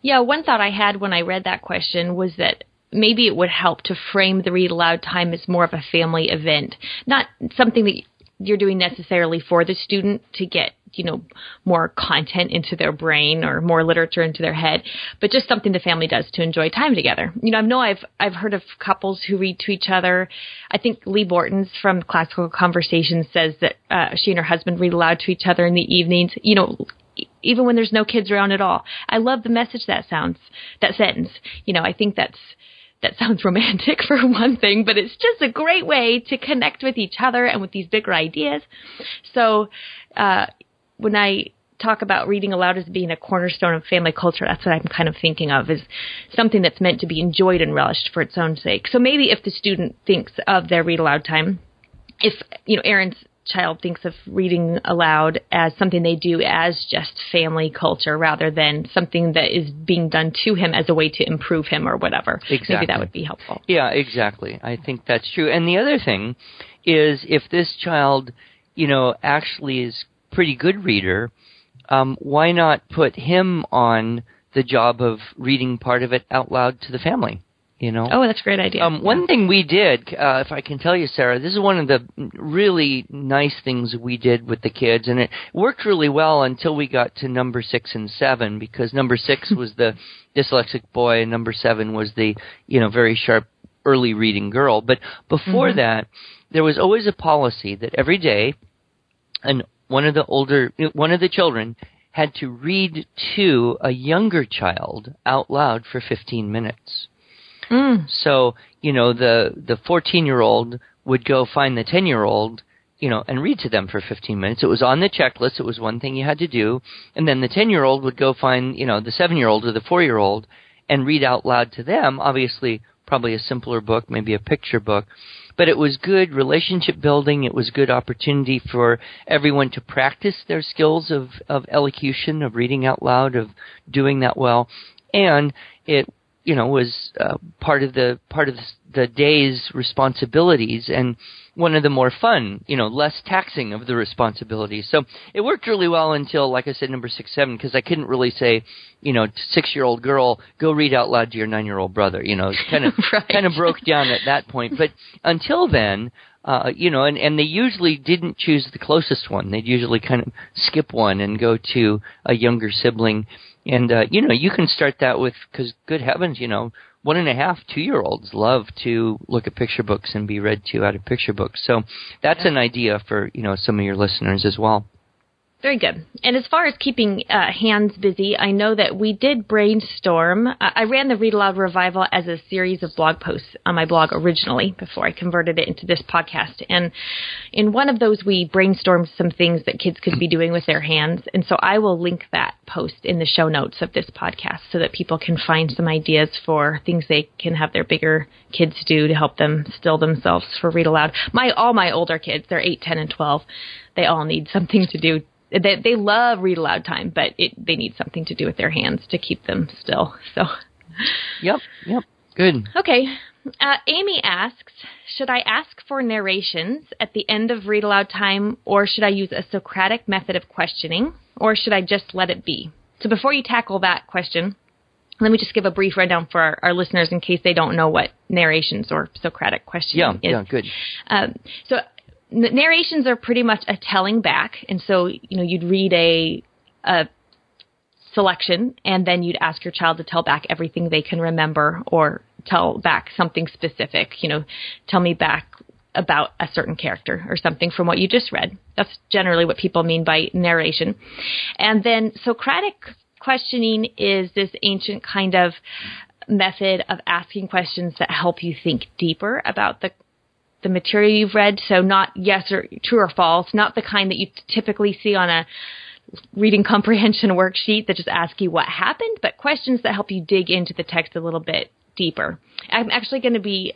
Yeah, one thought I had when I read that question was that maybe it would help to frame the read aloud time as more of a family event, not something that you're doing necessarily for the student to get you know more content into their brain or more literature into their head but just something the family does to enjoy time together. You know i know i've i've heard of couples who read to each other. I think Leigh Bortins from classical conversations says that uh, she and her husband read aloud to each other in the evenings you know even when there's no kids around at all. I love the message that sounds that sentence you know i think that's that sounds romantic for one thing, but it's just a great way to connect with each other and with these bigger ideas. So, uh, when I talk about reading aloud as being a cornerstone of family culture, that's what I'm kind of thinking of is something that's meant to be enjoyed and relished for its own sake. So maybe if the student thinks of their read aloud time, if you know Erin's child thinks of reading aloud as something they do as just family culture rather than something that is being done to him as a way to improve him or whatever. Exactly. Maybe that would be helpful. Yeah, exactly. I think that's true. And the other thing is if this child, you know, actually is pretty good reader, um, why not put him on the job of reading part of it out loud to the family? You know. Oh, that's a great idea. Um, one thing we did, uh, if I can tell you, Sarah, this is one of the really nice things we did with the kids, and it worked really well until we got to number six and seven, because number six was the dyslexic boy, and number seven was the you know very sharp early reading girl. But before Mhm. that, there was always a policy that every day, and one of the older, one of the children had to read to a younger child out loud for 15 minutes. Mm. So, you know, the the 14-year-old would go find the 10-year-old, you know, and read to them for 15 minutes. It was on the checklist. It was one thing you had to do. And then the 10-year-old would go find, you know, the 7-year-old or the 4-year-old and read out loud to them. Obviously, probably a simpler book, maybe a picture book. But it was good relationship building. It was good opportunity for everyone to practice their skills of, of elocution, of reading out loud, of doing that well. And it you know was uh, part of the part of the, day's responsibilities and one of the more fun you know less taxing of the responsibilities so it worked really well until like i said number six seven because i couldn't really say you know six year old girl go read out loud to your nine year old brother you know it kind of Right. kind of broke down at that point but until then uh, you know, and, and they usually didn't choose the closest one. They'd usually kind of skip one and go to a younger sibling. And, uh, you know, you can start that with, cause good heavens, you know, one and a half, two year olds love to look at picture books and be read to out of picture books. So that's an idea for, you know, some of your listeners as well. Very good. And as far as keeping uh, hands busy, I know that we did brainstorm. I I ran the Read Aloud Revival as a series of blog posts on my blog originally before I converted it into this podcast. And in one of those, we brainstormed some things that kids could be doing with their hands. And so I will link that post in the show notes of this podcast so that people can find some ideas for things they can have their bigger kids do to help them still themselves for Read Aloud. My all my older kids, they're 8, 10, and 12. They all need something to do they, they love read aloud time, but it, they need something to do with their hands to keep them still. So, Yep, yep. Good. okay. Uh, Amy asks, should I ask for narrations at the end of read aloud time, or should I use a Socratic method of questioning, or should I just let it be? So before you tackle that question, let me just give a brief rundown for our, our listeners in case they don't know what narrations or Socratic questioning Yeah, is. yeah, good. Um, so narrations are pretty much a telling back, and so you know you'd read a a selection, and then you'd ask your child to tell back everything they can remember, or tell back something specific. You know, tell me back about a certain character or something from what you just read. That's generally what people mean by narration. And then Socratic questioning is this ancient kind of method of asking questions that help you think deeper about the the material you've read. So not yes or true or false, not the kind that you typically see on a reading comprehension worksheet that just ask you what happened, but questions that help you dig into the text a little bit deeper. I'm actually going to be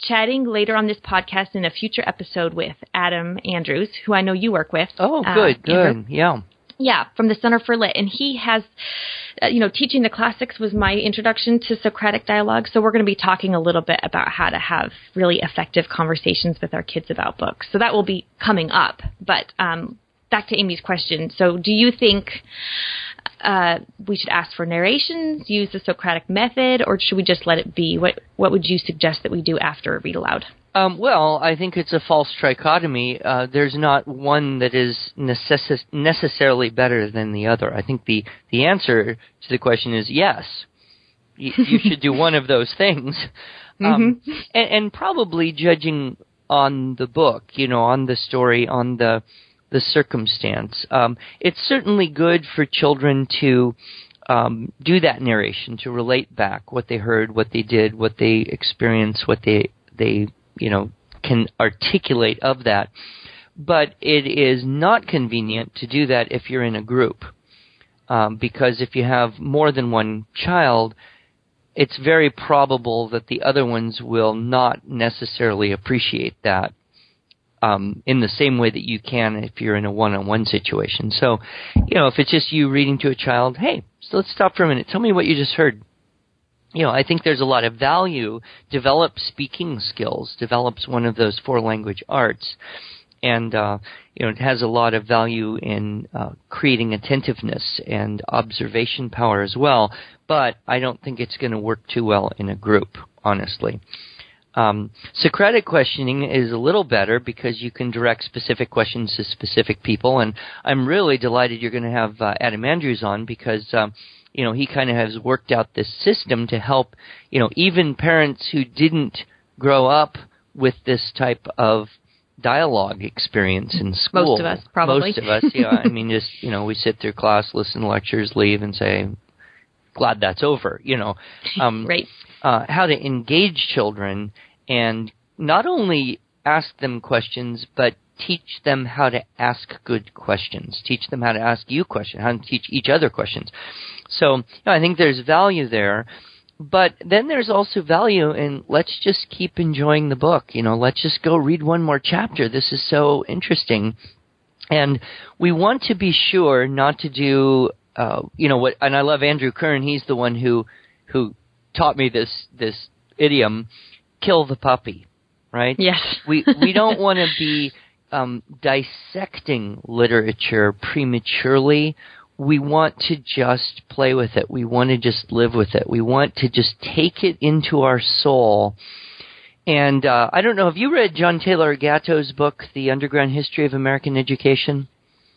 chatting later on this podcast in a future episode with Adam Andrews, who I know you work with. Oh, uh, good, Andrew. good. Yeah. Yeah, from the Center for Lit, and he has, uh, you know, teaching the classics was my introduction to Socratic dialogue. So we're going to be talking a little bit about how to have really effective conversations with our kids about books. So that will be coming up. But um, back to Amy's question. So, do you think uh, we should ask for narrations, use the Socratic method, or should we just let it be? What What would you suggest that we do after a read aloud? Um, well, I think it's a false trichotomy. Uh, there's not one that is necess- necessarily better than the other. I think the, the answer to the question is yes. Y- you should do one of those things. Um, mm-hmm. and, and probably judging on the book, you know, on the story, on the the circumstance. Um, it's certainly good for children to um, do that narration, to relate back what they heard, what they did, what they experienced, what they they you know, can articulate of that. But it is not convenient to do that if you're in a group. Um, because if you have more than one child, it's very probable that the other ones will not necessarily appreciate that um, in the same way that you can if you're in a one-on-one situation. So, you know, if it's just you reading to a child, hey, so let's stop for a minute. Tell me what you just heard you know, I think there's a lot of value. Develops speaking skills, develops one of those four language arts, and uh, you know, it has a lot of value in uh, creating attentiveness and observation power as well. But I don't think it's going to work too well in a group, honestly. Um, Socratic questioning is a little better because you can direct specific questions to specific people, and I'm really delighted you're going to have uh, Adam Andrews on because. Um, you know, he kind of has worked out this system to help, you know, even parents who didn't grow up with this type of dialogue experience in school. Most of us, probably. Most of us, yeah. I mean, just, you know, we sit through class, listen to lectures, leave, and say, glad that's over, you know. Um, right. Uh, how to engage children and not only ask them questions, but teach them how to ask good questions. Teach them how to ask you questions, how to teach each other questions. So you know, I think there's value there. But then there's also value in let's just keep enjoying the book. You know, let's just go read one more chapter. This is so interesting. And we want to be sure not to do, uh, you know, what, and I love Andrew Kern. He's the one who, who taught me this, this idiom, kill the puppy, right? Yes. we, we don't want to be, um, dissecting literature prematurely we want to just play with it. We want to just live with it. We want to just take it into our soul. And uh, I don't know, have you read John Taylor Gatto's book, The Underground History of American Education?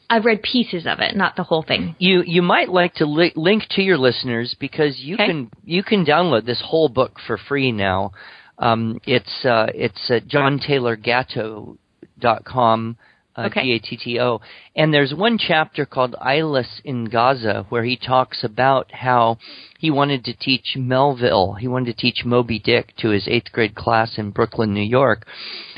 I've read pieces of it, not the whole thing. You you might like to li- link to your listeners because you okay. can you can download this whole book for free now. Um, it's uh, it's at johntaylorgatto.com uh, okay. G-A-T-T-O. And there's one chapter called Eyeless in Gaza where he talks about how he wanted to teach Melville, he wanted to teach Moby Dick to his eighth grade class in Brooklyn, New York.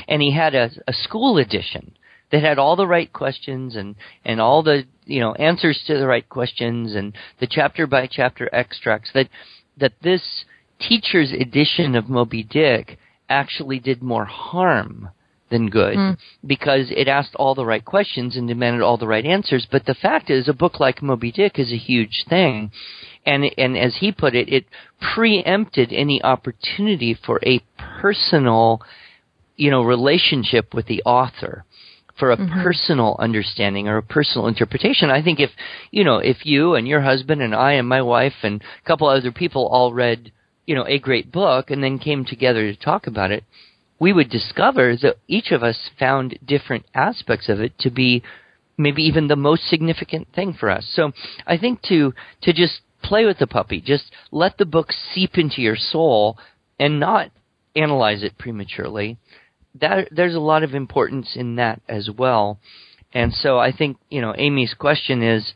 And he had a, a school edition that had all the right questions and, and all the, you know, answers to the right questions and the chapter by chapter extracts that, that this teacher's edition of Moby Dick actually did more harm than good mm. because it asked all the right questions and demanded all the right answers. But the fact is, a book like Moby Dick is a huge thing. And, and as he put it, it preempted any opportunity for a personal, you know, relationship with the author for a mm-hmm. personal understanding or a personal interpretation. I think if, you know, if you and your husband and I and my wife and a couple other people all read, you know, a great book and then came together to talk about it, we would discover that each of us found different aspects of it to be maybe even the most significant thing for us. So I think to to just play with the puppy, just let the book seep into your soul and not analyze it prematurely. That there's a lot of importance in that as well. And so I think, you know, Amy's question is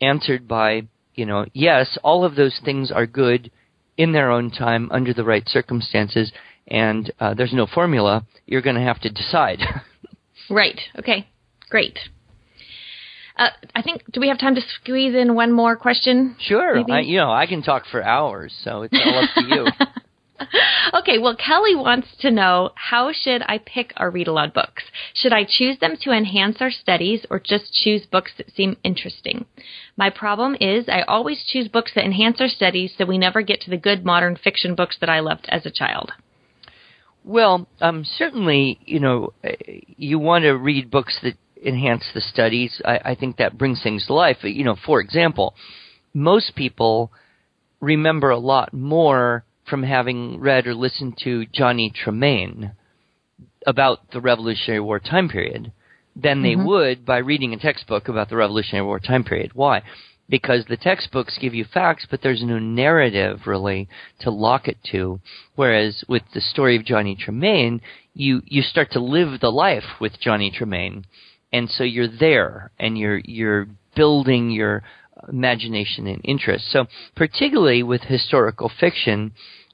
answered by, you know, yes, all of those things are good in their own time under the right circumstances and uh, there's no formula. You're going to have to decide. right. Okay. Great. Uh, I think. Do we have time to squeeze in one more question? Sure. I, you know, I can talk for hours, so it's all up to you. okay, well, Kelly wants to know how should I pick our read aloud books? Should I choose them to enhance our studies or just choose books that seem interesting? My problem is I always choose books that enhance our studies so we never get to the good modern fiction books that I loved as a child. Well, um, certainly, you know, you want to read books that enhance the studies. I, I think that brings things to life. You know, for example, most people remember a lot more from having read or listened to Johnny Tremain about the Revolutionary War time period than they mm-hmm. would by reading a textbook about the Revolutionary War time period. Why? Because the textbooks give you facts, but there's no narrative really to lock it to. Whereas with the story of Johnny Tremain, you, you start to live the life with Johnny Tremain, And so you're there and you're, you're building your imagination and interest. So particularly with historical fiction,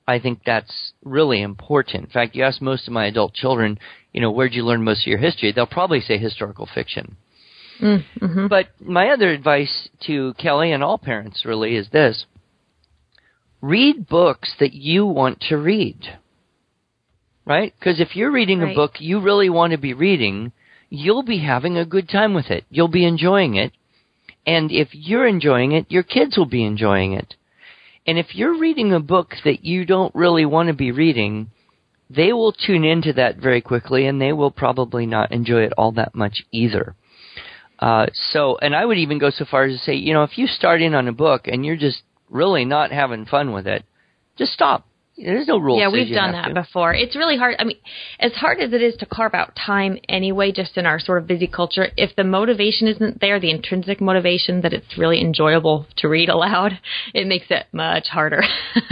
I think that's really important. In fact, you ask most of my adult children, you know, where'd you learn most of your history? They'll probably say historical fiction. Mm, mm-hmm. But my other advice to Kelly and all parents really is this. Read books that you want to read. Right? Because if you're reading right. a book you really want to be reading, you'll be having a good time with it. You'll be enjoying it. And if you're enjoying it, your kids will be enjoying it. And if you're reading a book that you don't really want to be reading, they will tune into that very quickly and they will probably not enjoy it all that much either. Uh, so, and I would even go so far as to say, you know, if you start in on a book and you're just really not having fun with it, just stop. There's no rules. Yeah, we've done that to. before. It's really hard. I mean, as hard as it is to carve out time anyway, just in our sort of busy culture, if the motivation isn't there, the intrinsic motivation that it's really enjoyable to read aloud, it makes it much harder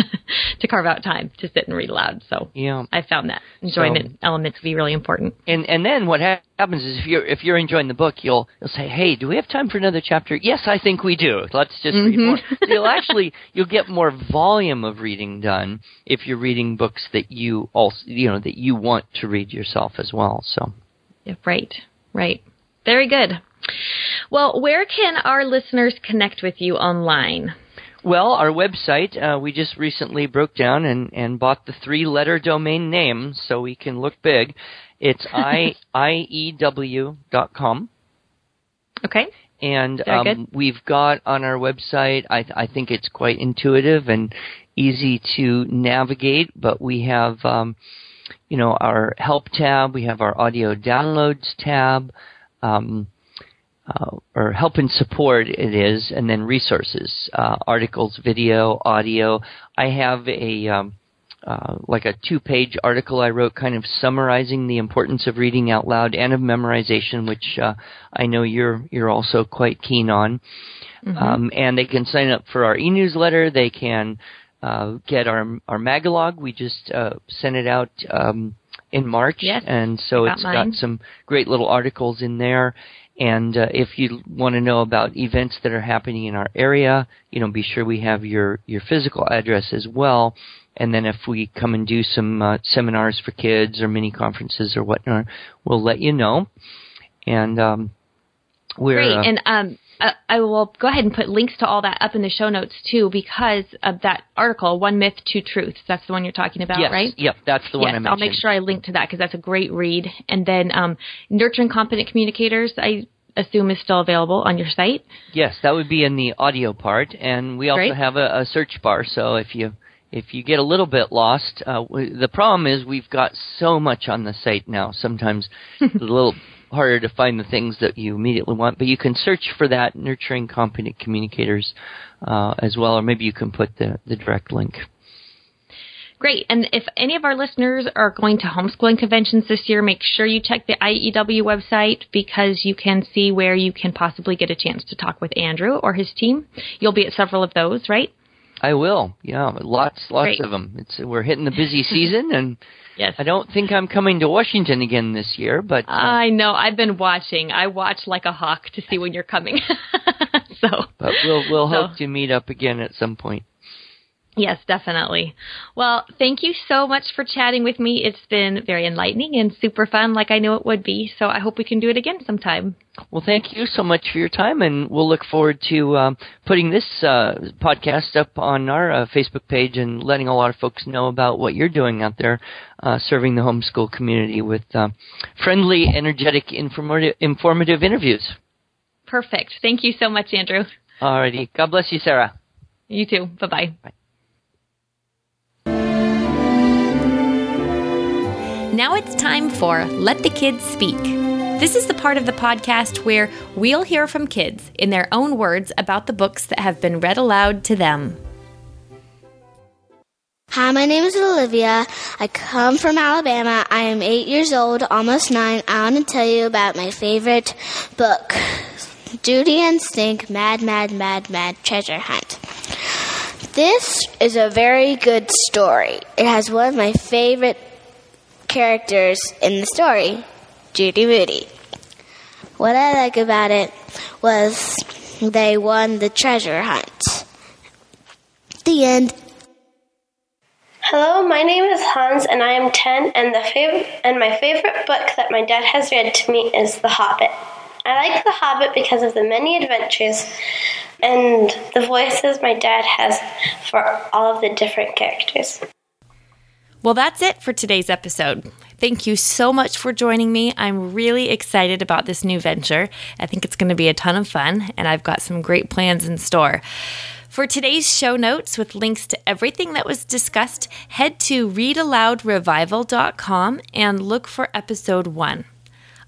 to carve out time to sit and read aloud. So yeah, I found that enjoyment so, element to be really important. And and then what happens is if you're if you're enjoying the book, you'll you'll say, "Hey, do we have time for another chapter?" Yes, I think we do. Let's just mm-hmm. read more. So you'll actually you'll get more volume of reading done if you're reading books that you also you know that you want to read yourself as well. So, yeah, right, right, very good. Well, where can our listeners connect with you online? Well, our website, uh, we just recently broke down and, and bought the three letter domain name so we can look big. It's I, IEW dot com. Okay. And um, we've got on our website, I, I think it's quite intuitive and easy to navigate, but we have, um, you know, our help tab, we have our audio downloads tab, um, uh, or help and support it is, and then resources, uh, articles, video, audio. I have a um, uh, like a two-page article I wrote, kind of summarizing the importance of reading out loud and of memorization, which uh, I know you're you're also quite keen on. Mm-hmm. Um, and they can sign up for our e-newsletter. They can uh, get our our magalog. We just uh, sent it out um, in March, yes, and so it's mine. got some great little articles in there. And uh, if you want to know about events that are happening in our area, you know, be sure we have your your physical address as well. And then if we come and do some uh, seminars for kids or mini conferences or whatnot, we'll let you know. And um, we're great. Uh, and um, uh, I will go ahead and put links to all that up in the show notes too, because of that article, "One Myth, Two Truths." That's the one you're talking about, yes, right? Yep, that's the one yes, I mentioned. I'll make sure I link to that because that's a great read. And then um, "Nurturing Competent Communicators." I assume is still available on your site. Yes, that would be in the audio part, and we also Great. have a, a, search bar. So if you if you get a little bit lost, uh, the problem is we've got so much on the site now. Sometimes it's a little harder to find the things that you immediately want, but you can search for that nurturing competent communicators uh, as well, or maybe you can put the, the direct link. Great. And if any of our listeners are going to homeschooling conventions this year, make sure you check the IEW website because you can see where you can possibly get a chance to talk with Andrew or his team. You'll be at several of those, right? I will. Yeah, lots, lots Great. of them. It's we're hitting the busy season, and yes, I don't think I'm coming to Washington again this year. But uh, I know I've been watching. I watch like a hawk to see when you're coming. so, but we'll we'll so. hope to meet up again at some point. Yes, definitely. Well, thank you so much for chatting with me. It's been very enlightening and super fun, like I knew it would be. So I hope we can do it again sometime. Well, thank you so much for your time, and we'll look forward to um, putting this uh, podcast up on our uh, Facebook page and letting a lot of folks know about what you're doing out there, uh, serving the homeschool community with uh, friendly, energetic, informative, informative interviews. Perfect. Thank you so much, Andrew. Alrighty. God bless you, Sarah. You too. Bye-bye. Bye. Now it's time for Let the Kids Speak. This is the part of the podcast where we'll hear from kids in their own words about the books that have been read aloud to them. Hi, my name is Olivia. I come from Alabama. I am eight years old, almost nine. I want to tell you about my favorite book and Stink Mad, Mad, Mad, Mad Treasure Hunt. This is a very good story. It has one of my favorite characters in the story, Judy Moody. What I like about it was they won the treasure hunt. The end. Hello, my name is Hans and I am 10 and the fav- and my favorite book that my dad has read to me is The Hobbit. I like The Hobbit because of the many adventures and the voices my dad has for all of the different characters. Well, that's it for today's episode. Thank you so much for joining me. I'm really excited about this new venture. I think it's going to be a ton of fun, and I've got some great plans in store. For today's show notes with links to everything that was discussed, head to readaloudrevival.com and look for episode one.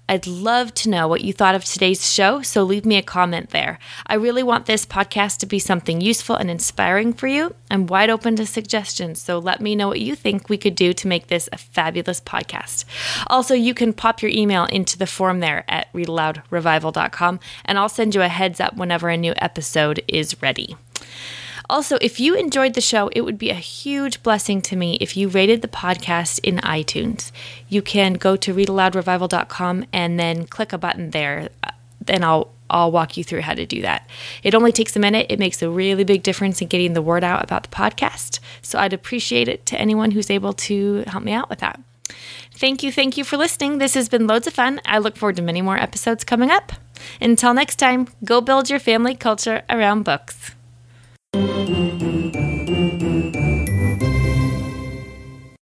I'd love to know what you thought of today's show, so leave me a comment there. I really want this podcast to be something useful and inspiring for you. I'm wide open to suggestions, so let me know what you think we could do to make this a fabulous podcast. Also, you can pop your email into the form there at readaloudrevival.com, and I'll send you a heads up whenever a new episode is ready. Also, if you enjoyed the show, it would be a huge blessing to me if you rated the podcast in iTunes. You can go to readaloudrevival.com and then click a button there. Uh, then I'll I'll walk you through how to do that. It only takes a minute. It makes a really big difference in getting the word out about the podcast. So I'd appreciate it to anyone who's able to help me out with that. Thank you, thank you for listening. This has been loads of fun. I look forward to many more episodes coming up. Until next time, go build your family culture around books. Thank you.